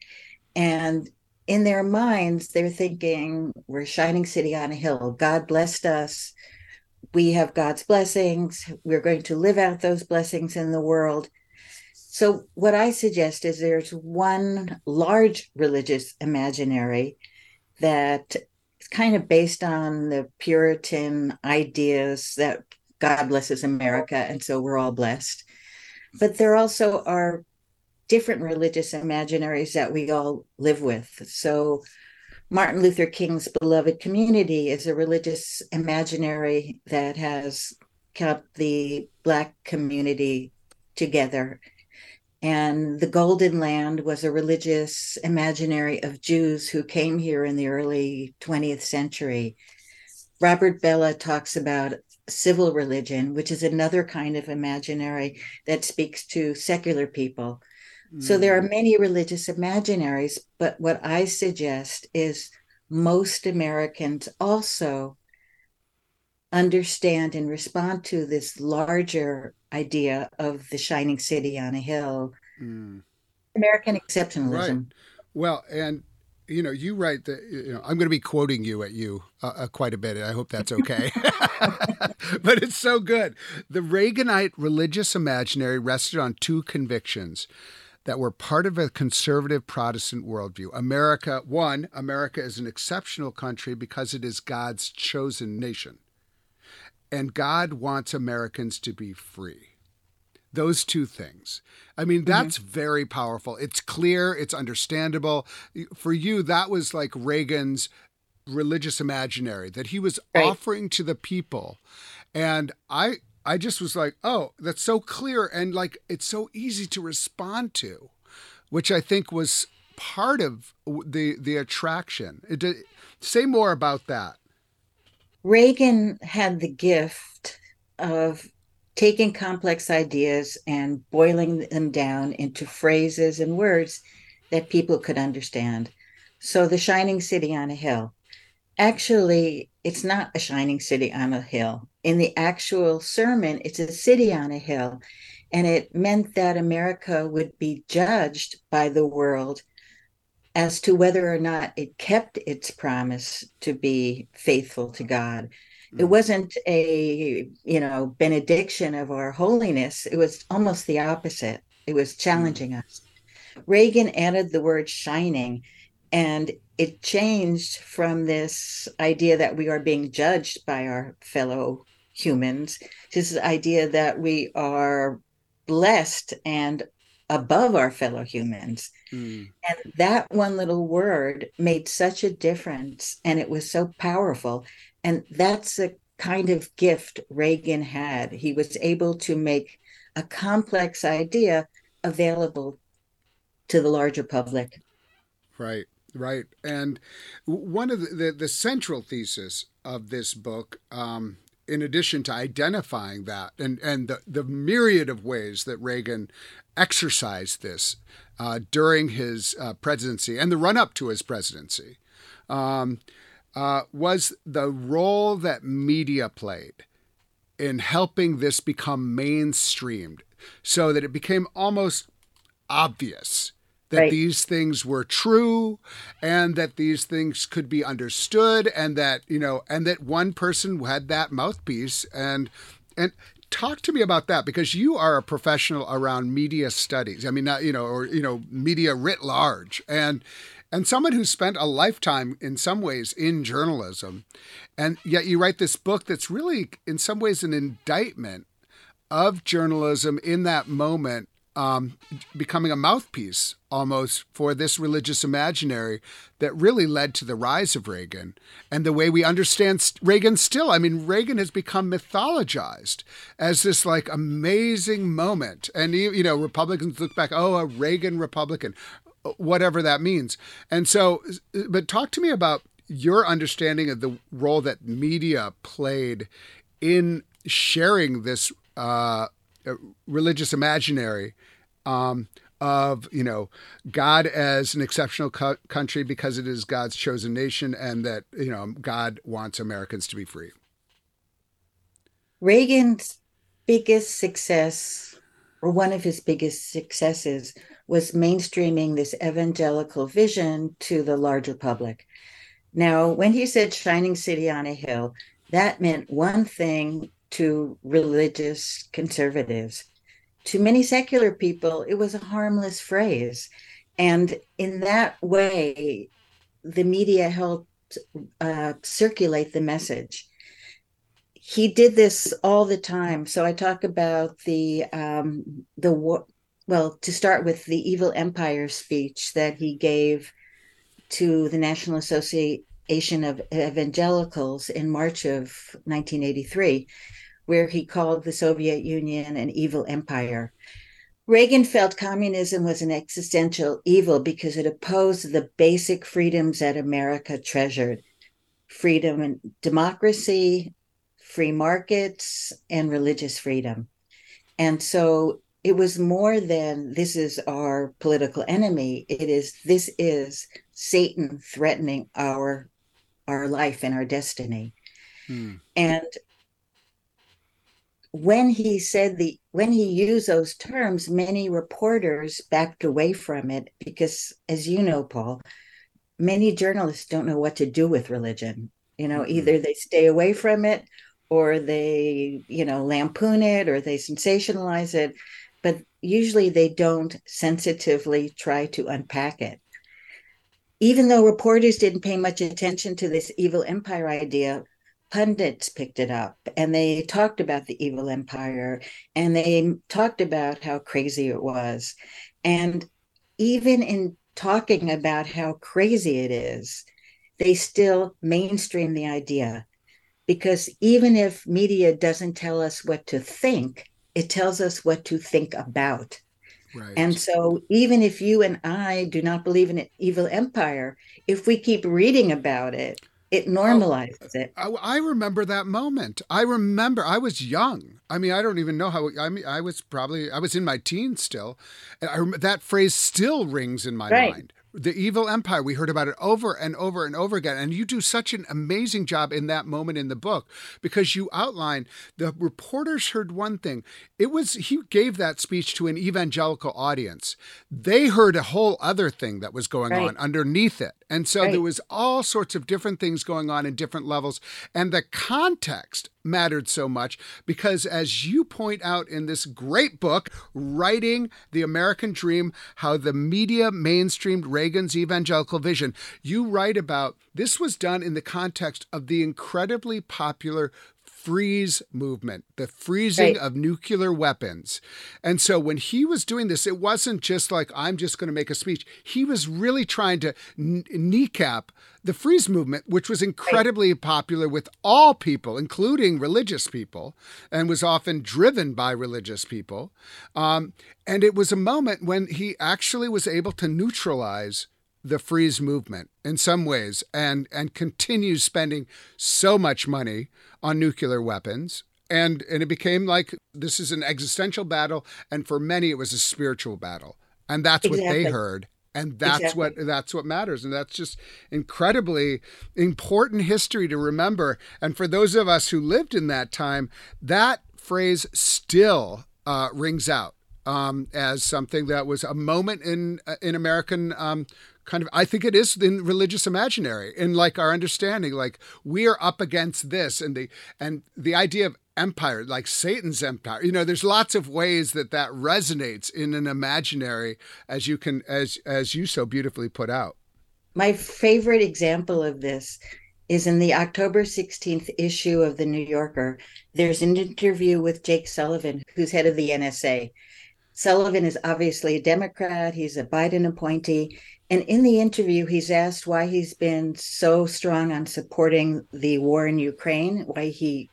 and in their minds they're thinking we're a shining city on a hill. God blessed us. We have God's blessings. We're going to live out those blessings in the world. So, what I suggest is there's one large religious imaginary that kind of based on the Puritan ideas that God blesses America, and so we're all blessed. But there also are different religious imaginaries that we all live with. So, Martin Luther King's beloved community is a religious imaginary that has kept the Black community together and the Golden Land was a religious imaginary of Jews who came here in the early 20th century. Robert Bellah talks about civil religion, which is another kind of imaginary that speaks to secular people. Mm. So there are hmm. many religious imaginaries, but what I suggest is most Americans also understand and respond to this larger idea of the shining city on a hill, mm. American exceptionalism. Right. Well, and you know, you write that. You know, I'm going to be quoting you at you uh, uh, quite a bit. I hope that's okay. but it's so good. The Reaganite religious imaginary rested on two convictions that were part of a conservative Protestant worldview. America, one, America is an exceptional country because it is God's chosen nation and God wants Americans to be free. Those two things. I mean, mm-hmm. that's mm-hmm. very powerful. It's clear, it's understandable. For you, that was like Reagan's religious imaginary that he was right. offering to the people. And I I just was like, "Oh, that's so clear and like it's so easy to respond to." Which I think was part of the the attraction. It, say more about that. Reagan had the gift of taking complex ideas and boiling them down into phrases and words that people could understand. So, the shining city on a hill. Actually, it's not a shining city on a hill. In the actual sermon, it's a city on a hill. And it meant that America would be judged by the world as to whether or not it kept its promise to be faithful to God. It mm. wasn't a, you know, benediction of our holiness. It was almost the opposite. It was challenging mm. us. Reagan added the word shining, and it changed from this idea that we are being judged by our fellow humans to this idea that we are blessed and above our fellow humans. Mm. And that one little word made such a difference and it was so powerful. And that's the kind of gift Reagan had. He was able to make a complex idea available to the larger public. Right, right. And one of the, the, the central thesis of this book um, in addition to identifying that and, and the, the myriad of ways that Reagan exercised this uh, during his uh, presidency and the run up to his presidency, um, uh, was the role that media played in helping this become mainstreamed so that it became almost obvious that right. these things were true and that these things could be understood and that you know and that one person had that mouthpiece. And and talk to me about that because you are a professional around media studies. I mean not you know or you know media writ large. And and someone who spent a lifetime in some ways in journalism. And yet you write this book that's really in some ways an indictment of journalism in that moment um, becoming a mouthpiece almost for this religious imaginary that really led to the rise of Reagan and the way we understand Reagan still. I mean, Reagan has become mythologized as this like amazing moment. And, you know, Republicans look back, oh, a Reagan Republican, whatever that means. And so, but talk to me about your understanding of the role that media played in sharing this uh, religious imaginary um, of you know God as an exceptional co- country because it is God's chosen nation, and that you know God wants Americans to be free. Reagan's biggest success, or one of his biggest successes, was mainstreaming this evangelical vision to the larger public. Now, when he said shining city on a hill, that meant one thing to religious conservatives. To many secular people, it was a harmless phrase. And in that way, the media helped uh, circulate the message. He did this all the time. So I talk about the um, the well to start with the evil empire speech that he gave to the National Association of Evangelicals in March of 1983 where he called the Soviet Union an evil empire. Reagan felt communism was an existential evil because it opposed the basic freedoms that America treasured freedom and democracy, free markets, and religious freedom. And so it was more than this is our political enemy. It is this is Satan threatening our our life and our destiny. Hmm. And when he said the when he used those terms many reporters backed away from it because as you know paul many journalists don't know what to do with religion you know mm-hmm. either they stay away from it or they you know lampoon it or they sensationalize it but usually they don't sensitively try to unpack it even though reporters didn't pay much attention to this evil empire idea pundits picked it up and they talked about the evil empire and they talked about how crazy it was. And even in talking about how crazy it is, they still mainstream the idea. Because even if media doesn't tell us what to think, it tells us what to think about. Right. And so, even if you and I do not believe in an evil empire, if we keep reading about it, it oh, uh, normalizes it. I, I, remember that moment. I remember I was young. I mean, I don't even know how. I mean, I was probably I was in my teens still, and I, that phrase still rings in my right. mind the evil empire. We heard about it over and over and over again. And you do such an amazing job in that moment in the book because you outline the reporters heard one thing. It was he gave that speech to an evangelical audience. They heard a whole other thing that was going right. on underneath it and so right. there was all sorts of different things going on in different levels and the context mattered so much because, as you point out in this great book, Writing the American Dream How the Media Mainstreamed Reagan's Evangelical Vision, you write about this was done in the context of the incredibly popular freeze movement, the freezing right. of nuclear weapons. And so when he was doing this, it wasn't just like, I'm just going to make a speech. He was really trying to n- kneecap the freeze movement, which was incredibly right. popular with all people, including religious people, and was often driven by religious people. Um, and it was a moment when he actually was able to neutralize the freeze movement in some ways and and continues spending so much money on nuclear weapons. And and it became like this is an existential battle and for many it was a spiritual battle. And that's exactly. what they heard. And that's exactly. what that's what matters. And that's just incredibly important history to remember. And for those of us who lived in that time that phrase still uh, rings out um, as something that was a moment in uh, in American um, kind of I think it is in religious imaginary in like our understanding like we are up against this and the and the idea of empire like Satan's empire you know there's lots of ways that that resonates in an imaginary as you can as as you so beautifully put out my favorite example of this is in the October 16th issue of the New Yorker. There's an interview with Jake Sullivan, who's head of the NSA. Sullivan is obviously a Democrat, he's a Biden appointee. And in the interview, he's asked why he's been so strong on supporting the war in Ukraine, why he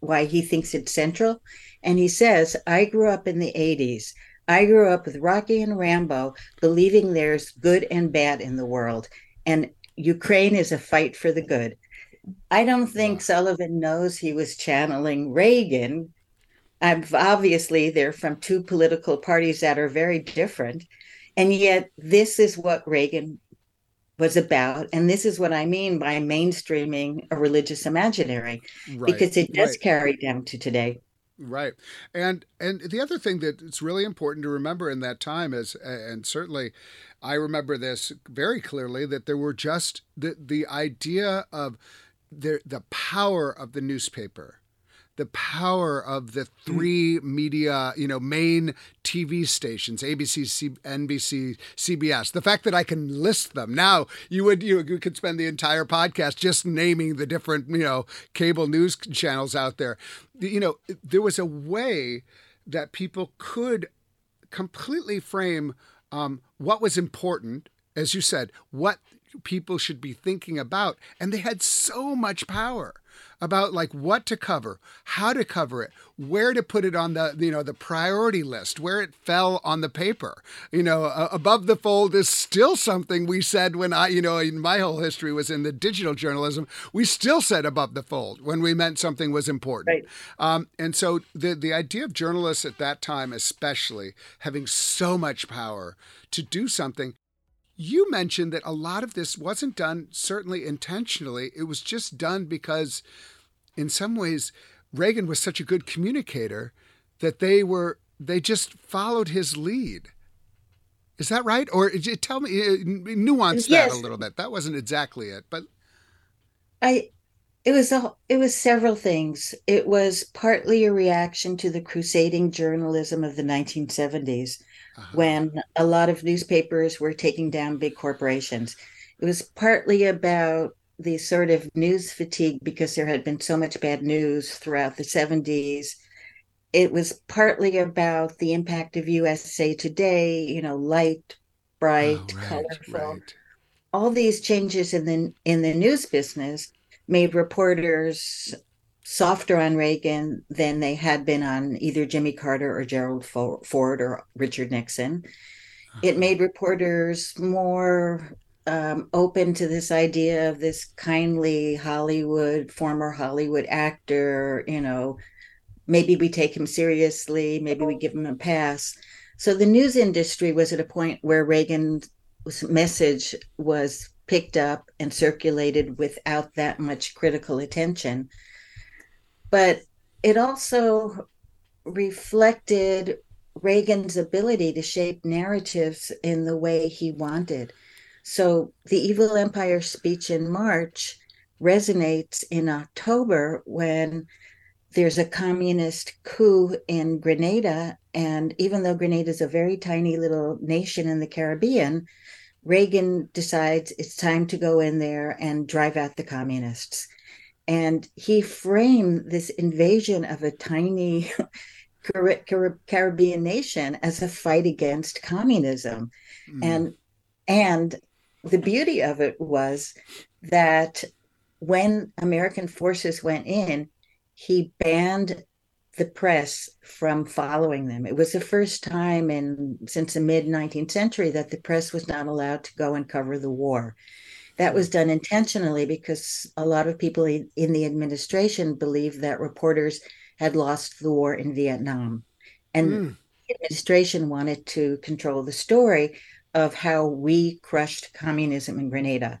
why he thinks it's central. And he says, I grew up in the 80s. I grew up with Rocky and Rambo, believing there's good and bad in the world. And Ukraine is a fight for the good. I don't think Sullivan knows he was channeling Reagan. Obviously, they're from two political parties that are very different. And yet, this is what Reagan was about. And this is what I mean by mainstreaming a religious imaginary, right, because it does right. carry down to today. Right. And and the other thing that it's really important to remember in that time is and certainly I remember this very clearly that there were just the the idea of the the power of the newspaper the power of the three media, you know, main TV stations, ABC, C- NBC, CBS. The fact that I can list them now, you would you, you could spend the entire podcast just naming the different, you know, cable news channels out there. You know, there was a way that people could completely frame um, what was important, as you said, what people should be thinking about, and they had so much power about like what to cover, how to cover it, where to put it on the you know the priority list, where it fell on the paper. You know, uh, above the fold is still something we said when I you know in my whole history was in the digital journalism. We still said above the fold when we meant something was important. Right. Um, and so the the idea of journalists at that time, especially having so much power to do something you mentioned that a lot of this wasn't done certainly intentionally. It was just done because, in some ways, Reagan was such a good communicator that they were they just followed his lead. Is that right? Or tell me, uh, nuance yes. that a little bit. That wasn't exactly it, but I. It was a, it was several things. It was partly a reaction to the crusading journalism of the 1970s uh-huh. when a lot of newspapers were taking down big corporations. It was partly about the sort of news fatigue because there had been so much bad news throughout the 70s. It was partly about the impact of USA Today, you know, light, bright, oh, right, colorful. Right. All these changes in the in the news business made reporters softer on Reagan than they had been on either Jimmy Carter or Gerald Ford or Richard Nixon. It uh-huh. made reporters more um, open to this idea of this kindly Hollywood, former Hollywood actor, you know, maybe we take him seriously, maybe we give him a pass. So the news industry was at a point where Reagan's message was picked up and circulated without that much critical attention but it also reflected Reagan's ability to shape narratives in the way he wanted. So the Evil Empire speech in March resonates in October when there's a communist coup in Grenada. And even though Grenada is a very tiny little nation in the Caribbean, Reagan decides it's time to go in there and drive out the communists. And he framed this invasion of a tiny Caribbean nation as a fight against communism. Mm. And and the beauty of it was that when American forces went in, he banned the press from following them. It was the first time in since the mid 19th century that the press was not allowed to go and cover the war. That was done intentionally because a lot of people in the administration believed that reporters had lost the war in Vietnam. And mm. the administration wanted to control the story of how we crushed communism in Grenada.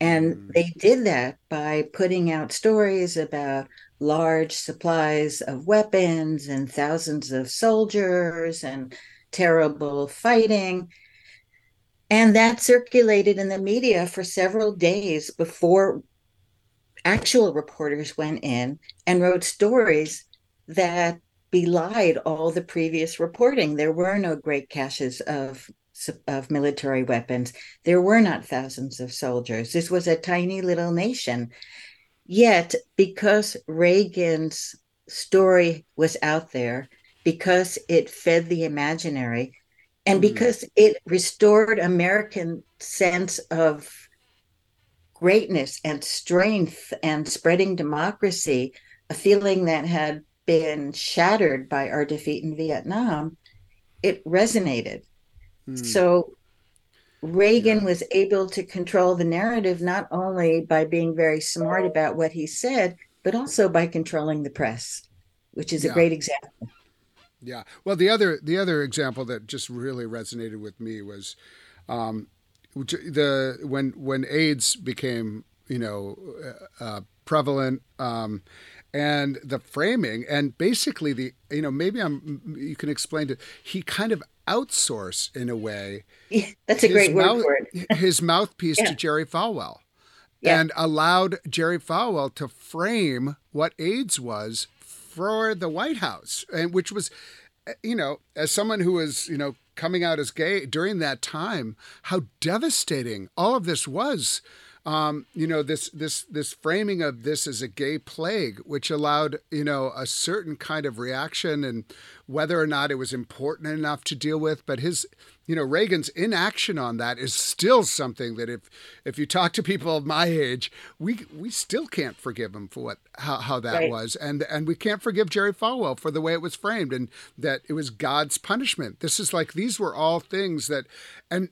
And mm. they did that by putting out stories about large supplies of weapons and thousands of soldiers and terrible fighting. And that circulated in the media for several days before actual reporters went in and wrote stories that belied all the previous reporting. There were no great caches of of military weapons. There were not thousands of soldiers. This was a tiny little nation. Yet, because Reagan's story was out there, because it fed the imaginary, and mm. because it restored American sense of greatness and strength and spreading democracy, a feeling that had been shattered by our defeat in Vietnam, it resonated. Hmm. So Reagan yeah. was able to control the narrative not only by being very smart about what he said, but also by controlling the press, which is yeah. a great example. Yeah. Well, the other the other example that just really resonated with me was um, the when when AIDS became you know uh, uh prevalent. Um, and the framing and basically the you know maybe i'm you can explain it he kind of outsourced in a way yeah, that's a great mouth, word for it his mouthpiece yeah. to jerry falwell yeah. and allowed jerry falwell to frame what aids was for the white house and which was eh, you know as someone who was you know coming out as gay during that time how devastating all of this was um, you know this this this framing of this as a gay plague, which allowed you know a certain kind of reaction, and whether or not it was important enough to deal with. But his, you know, Reagan's inaction on that is still something that if if you talk to people of my age, we we still can't forgive him for what how, how that right. was, and and we can't forgive Jerry Falwell for the way it was framed, and that it was God's punishment. This is like these were all things that, and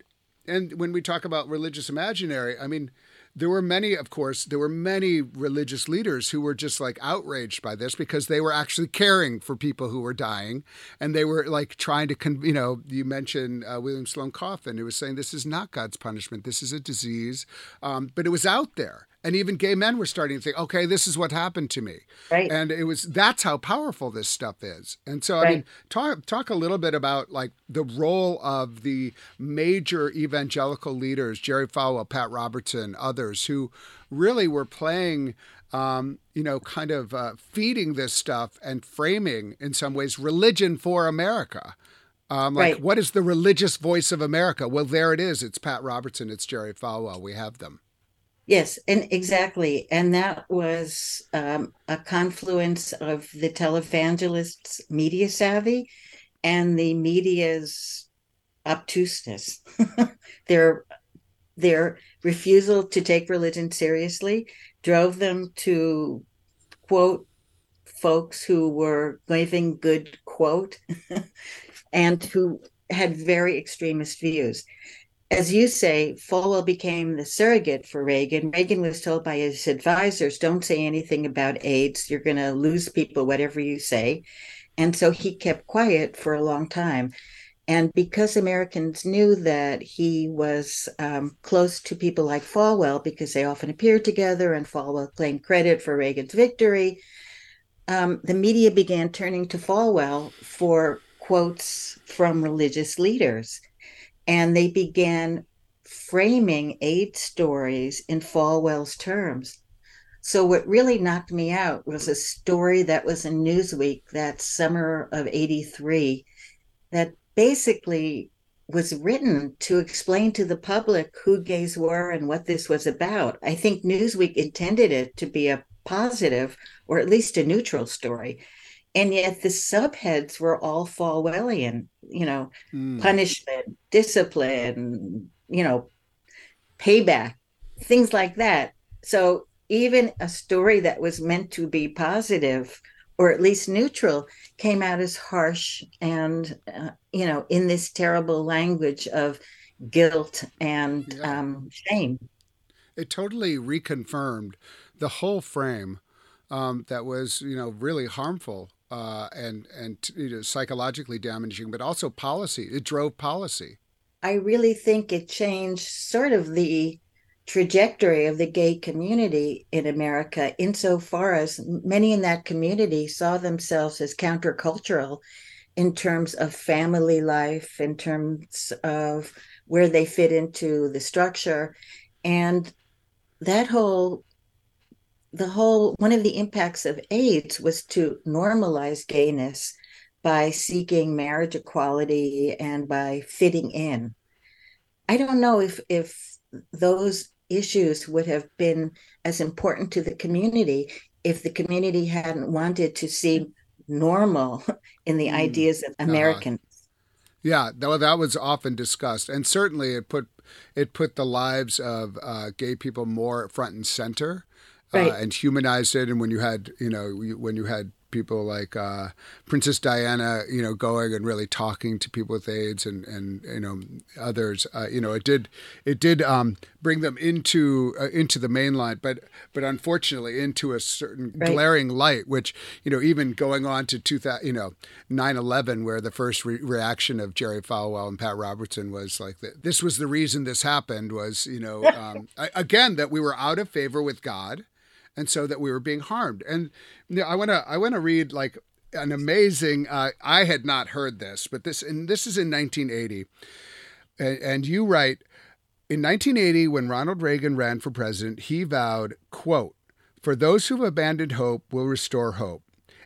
and when we talk about religious imaginary, I mean there were many, of course, there were many religious leaders who were just like outraged by this because they were actually caring for people who were dying. And they were like trying to, con- you know, you mentioned uh, William Sloane Coffin, who was saying this is not God's punishment, this is a disease. Um, but it was out there and even gay men were starting to think okay this is what happened to me right and it was that's how powerful this stuff is and so right. i mean talk talk a little bit about like the role of the major evangelical leaders jerry falwell pat robertson others who really were playing um, you know, kind of uh, feeding this stuff and framing, in some ways, religion for America. Um, like, right. what is the religious voice of America? Well, there it is. It's Pat Robertson. It's Jerry Falwell. We have them. Yes, and exactly. And that was um, a confluence of the televangelists' media savvy and the media's obtuseness. their their refusal to take religion seriously drove them to quote folks who were giving good quote and who had very extremist views as you say, Falwell became the surrogate for Reagan. Reagan was told by his advisors, don't say anything about AIDS. You're going to lose people, whatever you say. And so he kept quiet for a long time. And because Americans knew that he was um, close to people like Falwell, because they often appeared together and Falwell claimed credit for Reagan's victory, um, the media began turning to Falwell for quotes from religious leaders and they began framing AIDS stories in Falwell's terms. So what really knocked me out was a story that was in Newsweek that summer of 83 that basically was written to explain to the public who gays were and what this was about. I think Newsweek intended it to be a positive or at least a neutral story and yet the subheads were all Falwellian, you know, mm. punishment, discipline, you know, payback, things like that. So even a story that was meant to be positive or at least neutral came out as harsh and uh, you know in this terrible language of guilt and yeah. um, shame it totally reconfirmed the whole frame um, that was you know really harmful uh, and and you know, psychologically damaging, but also policy. It drove policy. I really think it changed sort of the trajectory of the gay community in America, insofar as many in that community saw themselves as countercultural in terms of family life, in terms of where they fit into the structure. And that whole the whole one of the impacts of AIDS was to normalize gayness by seeking marriage equality and by fitting in. I don't know if if those issues would have been as important to the community if the community hadn't wanted to see normal in the mm. ideas of uh-huh. Americans. Uh, yeah, that, that was often discussed, and certainly it put it put the lives of uh, gay people more front and center, right. uh, and humanized it. And when you had, you know, when you had people like uh, Princess Diana, you know, going and really talking to people with AIDS and and you know others. Uh, you know, it did it did um, bring them into uh, into the main line, but but unfortunately into a certain right. glaring light, which you know even going on to 2000, you know 9/11, where the first re- reaction of Jerry Falwell and Pat Robertson was like, this was the reason this happened was you know um, again that we were out of favor with God and so that we were being harmed. And you know, I want to I want to read like an amazing. Uh, I had not heard this, but this and this is in 1980, and, and you write. In 1980, when Ronald Reagan ran for president, he vowed, quote, For those who've abandoned hope will restore hope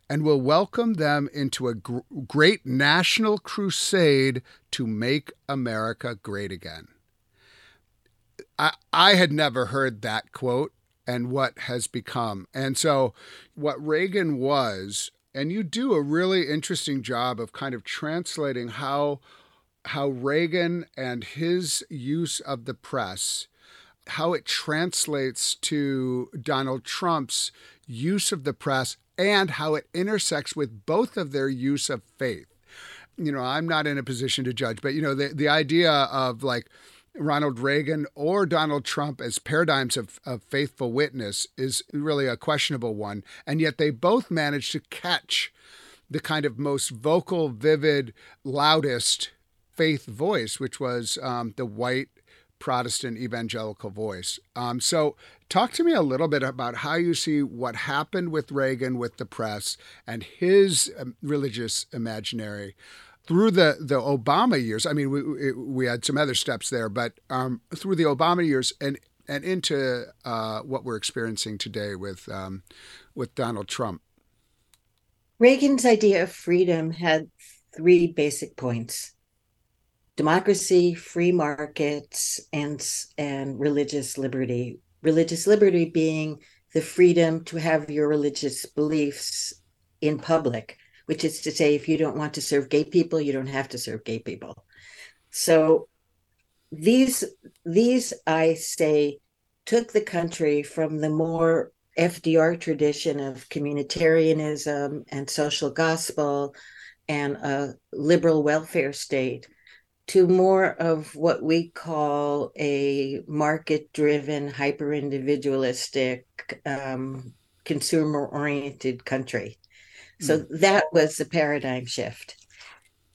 and will welcome them into a gr- great national crusade to make America great again. I, I had never heard that quote and what has become. And so, what Reagan was, and you do a really interesting job of kind of translating how how Reagan and his use of the press how it translates to Donald Trump's use of the press and how it intersects with both of their use of faith. You know, I'm not in a position to judge, but you know, the the idea of like Ronald Reagan or Donald Trump as paradigms of, of faithful witness is really a questionable one. And yet they both managed to catch the kind of most vocal, vivid, loudest faith voice, which was um, the white Protestant evangelical voice. Um, so, talk to me a little bit about how you see what happened with Reagan with the press and his um, religious imaginary through the the Obama years, I mean, we we had some other steps there, but um, through the Obama years and and into uh, what we're experiencing today with um, with Donald Trump. Reagan's idea of freedom had three basic points: democracy, free markets, and and religious liberty. Religious liberty being the freedom to have your religious beliefs in public which is to say, if you don't want to serve gay people, you don't have to serve gay people. So these these I say took the country from the more FDR tradition of communitarianism and social gospel and a liberal welfare state to more of what we call a market driven, hyper individualistic, um, consumer oriented country. So mm. that was the paradigm shift.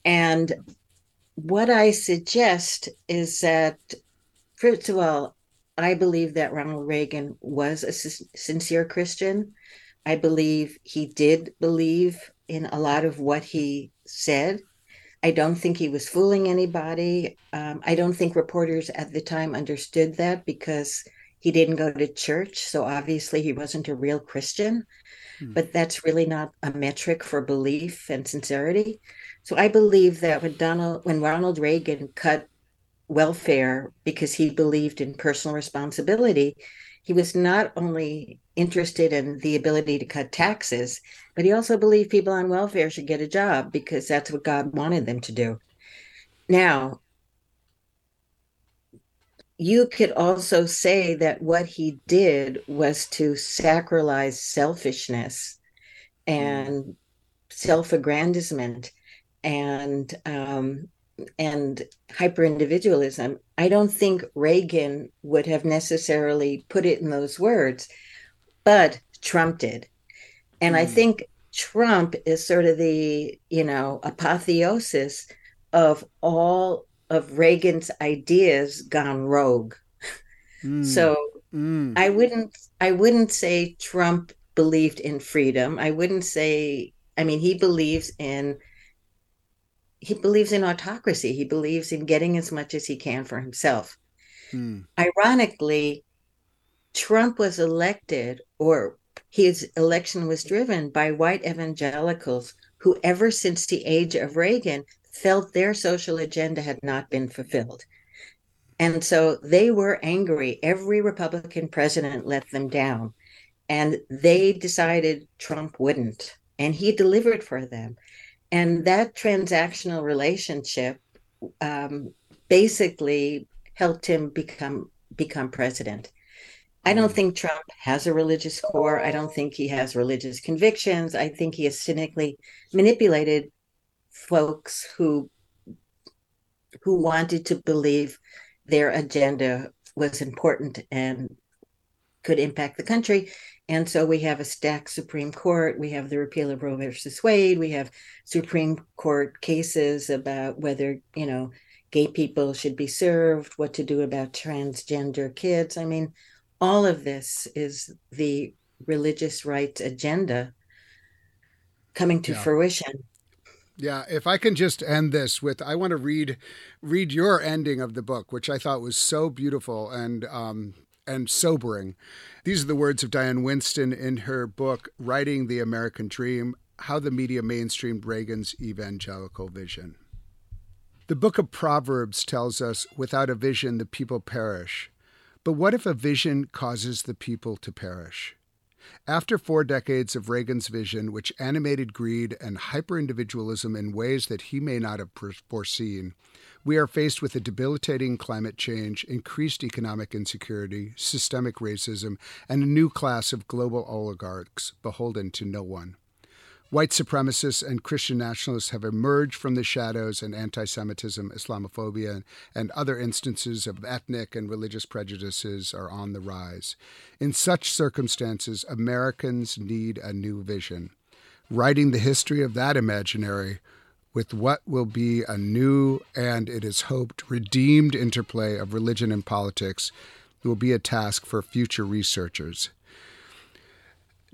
And what I suggest is that, first of all, I believe that Ronald Reagan was a sincere Christian. I believe he did believe in a lot of what he said. I don't think he was fooling anybody. Um, I don't think reporters at the time understood that because he didn't go to church. So obviously he wasn't a real Christian. Hmm. but that's really not a metric for belief and sincerity. So I believe that when Donald, when Ronald Reagan cut welfare because he believed in personal responsibility, he was not only interested in the ability to cut taxes, but he also believed people on welfare should get a job because that's what God wanted them to do. Now, you could also say that what he did was to sacralize selfishness and mm. self-aggrandizement and um, and hyper individualism. I don't think Reagan would have necessarily put it in those words, but Trump did. And mm. I think Trump is sort of the, you know, apotheosis of all of Reagan's ideas gone rogue. Mm. So mm. I wouldn't I wouldn't say Trump believed in freedom. I wouldn't say I mean he believes in he believes in autocracy. He believes in getting as much as he can for himself. Mm. Ironically, Trump was elected or his election was driven by white evangelicals who, ever since the age of Reagan, felt their social agenda had not been fulfilled. And so they were angry. Every Republican president let them down. And they decided Trump wouldn't. And he delivered for them. And that transactional relationship um, basically helped him become become president. I don't think Trump has a religious core. I don't think he has religious convictions. I think he has cynically manipulated folks who who wanted to believe their agenda was important and could impact the country. And so we have a stacked Supreme Court. We have the repeal of Roe versus Wade. We have Supreme Court cases about whether, you know, gay people should be served, what to do about transgender kids. I mean, all of this is the religious rights agenda coming to yeah. fruition. Yeah, if I can just end this with, I want to read read your ending of the book, which I thought was so beautiful and um, and sobering. These are the words of Diane Winston in her book, Writing the American Dream: How the Media Mainstreamed Reagan's Evangelical Vision. The book of Proverbs tells us, "Without a vision, the people perish." But what if a vision causes the people to perish? After four decades of Reagan's vision, which animated greed and hyperindividualism in ways that he may not have foreseen, we are faced with a debilitating climate change, increased economic insecurity, systemic racism, and a new class of global oligarchs beholden to no one. White supremacists and Christian nationalists have emerged from the shadows, and anti Semitism, Islamophobia, and other instances of ethnic and religious prejudices are on the rise. In such circumstances, Americans need a new vision. Writing the history of that imaginary with what will be a new and, it is hoped, redeemed interplay of religion and politics will be a task for future researchers.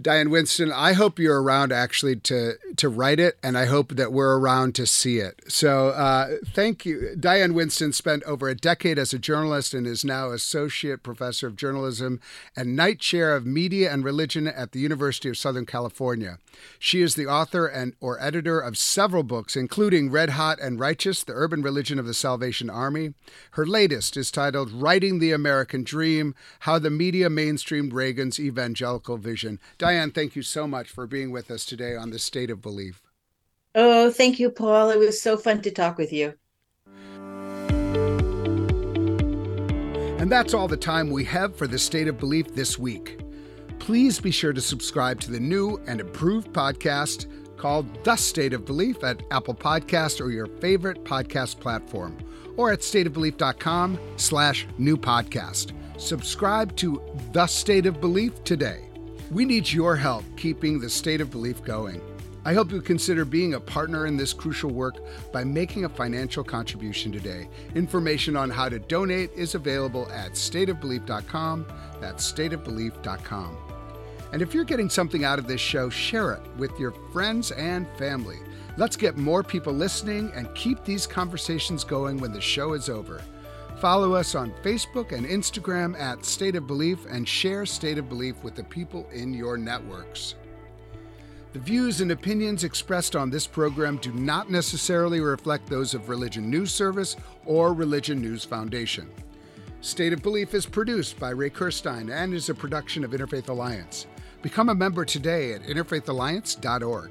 Diane Winston, I hope you're around actually to to write it, and I hope that we're around to see it. So, uh, thank you. Diane Winston spent over a decade as a journalist and is now associate professor of journalism and Knight Chair of Media and Religion at the University of Southern California. She is the author and or editor of several books, including Red Hot and Righteous: The Urban Religion of the Salvation Army. Her latest is titled "Writing the American Dream: How the Media Mainstreamed Reagan's Evangelical Vision." Diane, thank you so much for being with us today on the State of Belief. Oh, thank you, Paul. It was so fun to talk with you. And that's all the time we have for the State of Belief this week. Please be sure to subscribe to the new and improved podcast called The State of Belief at Apple Podcast or your favorite podcast platform, or at stateofbelief.com slash new podcast. Subscribe to The State of Belief today. We need your help keeping the state of belief going. I hope you consider being a partner in this crucial work by making a financial contribution today. Information on how to donate is available at stateofbelief.com. That's stateofbelief.com. And if you're getting something out of this show, share it with your friends and family. Let's get more people listening and keep these conversations going when the show is over. Follow us on Facebook and Instagram at State of Belief and share State of Belief with the people in your networks. The views and opinions expressed on this program do not necessarily reflect those of Religion News Service or Religion News Foundation. State of Belief is produced by Ray Kirstein and is a production of Interfaith Alliance. Become a member today at interfaithalliance.org.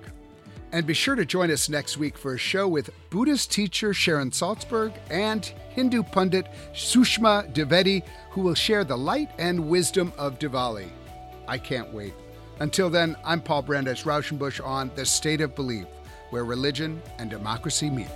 And be sure to join us next week for a show with Buddhist teacher Sharon Salzberg and Hindu pundit Sushma Dwivedi, who will share the light and wisdom of Diwali. I can't wait. Until then, I'm Paul Brandeis Raushenbush on The State of Belief, where religion and democracy meet.